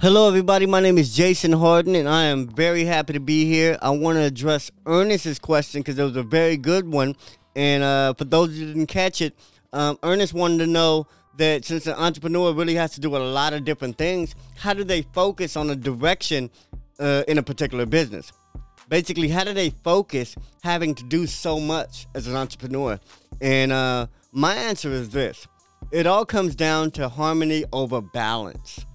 Hello, everybody. My name is Jason Harden, and I am very happy to be here. I want to address Ernest's question because it was a very good one. And uh, for those who didn't catch it, um, Ernest wanted to know that since an entrepreneur really has to do a lot of different things, how do they focus on a direction uh, in a particular business? Basically, how do they focus having to do so much as an entrepreneur? And uh, my answer is this it all comes down to harmony over balance.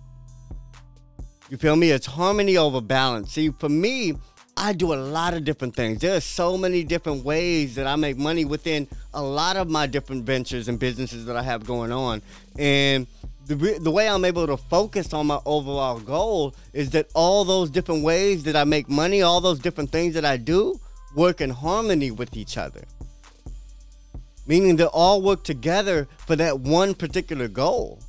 You feel me? It's harmony over balance. See, for me, I do a lot of different things. There are so many different ways that I make money within a lot of my different ventures and businesses that I have going on. And the, the way I'm able to focus on my overall goal is that all those different ways that I make money, all those different things that I do, work in harmony with each other. Meaning they all work together for that one particular goal.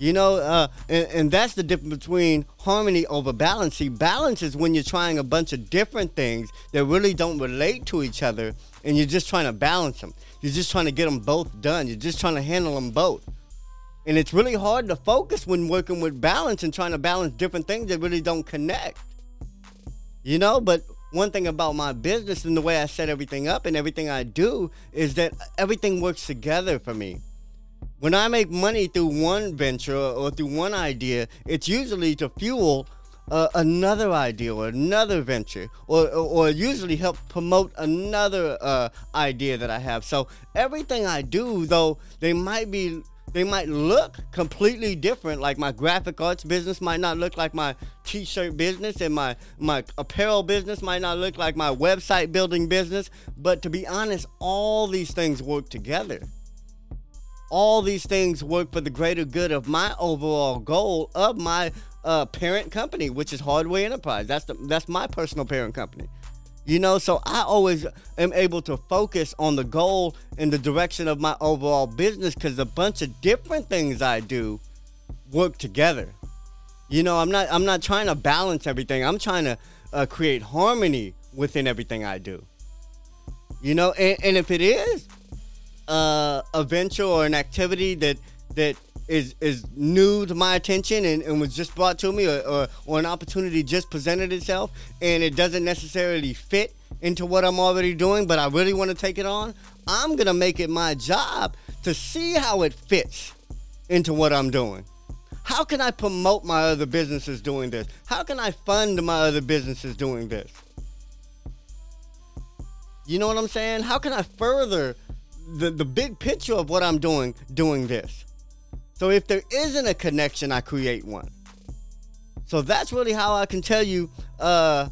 You know, uh, and, and, that's the difference between harmony over balance. See, balance is when you're trying a bunch of different things that really don't relate to each other, and you're just trying to balance them. You're just trying to get them both done. You're just trying to handle them both. And it's really hard to focus when working with balance and trying to balance different things that really don't connect. You know, but one thing about my business and the way I set everything up and everything I do is that everything works together for me when I make money through one venture or through one idea, it's usually to fuel uh, another idea or another venture, or, or, usually help promote another uh, idea that I have. So everything I do, though they might be, they might look completely different. Like my graphic arts business might not look like my T-shirt business, and my my apparel business might not look like my website building business. But to be honest, all these things work together all these things work for the greater good of my overall goal of my uh, parent company, which is Hardway Enterprise. That's the that's my personal parent company. You know, so I always am able to focus on the goal and the direction of my overall business because a bunch of different things I do work together. You know, I'm not I'm not trying to balance everything. I'm trying to uh, create harmony within everything I do. You know, and, and if it is, uh, a venture or an activity that that is is new to my attention and, and was just brought to me or, or, or an opportunity just presented itself and it doesn't necessarily fit into what I'm already doing, but I really want to take it on, I'm gonna make it my job to see how it fits into what I'm doing. How can I promote my other businesses doing this? How can I fund my other businesses doing this? You know what I'm saying? How can I further the, the big picture of what I'm doing doing this. So if there isn't a connection, I create one. So that's really how I can tell you uh,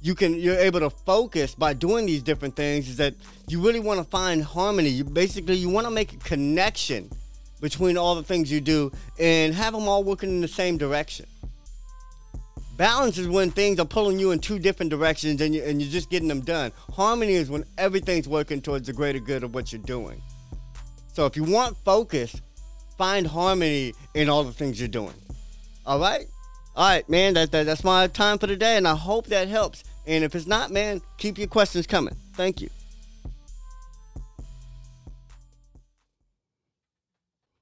you can you're able to focus by doing these different things is that you really want to find harmony. You basically you want to make a connection between all the things you do and have them all working in the same direction. Balance is when things are pulling you in two different directions and, you, and you're just getting them done. Harmony is when everything's working towards the greater good of what you're doing. So if you want focus, find harmony in all the things you're doing. All right? All right, man, that, that, that's my time for today, and I hope that helps. And if it's not, man, keep your questions coming. Thank you.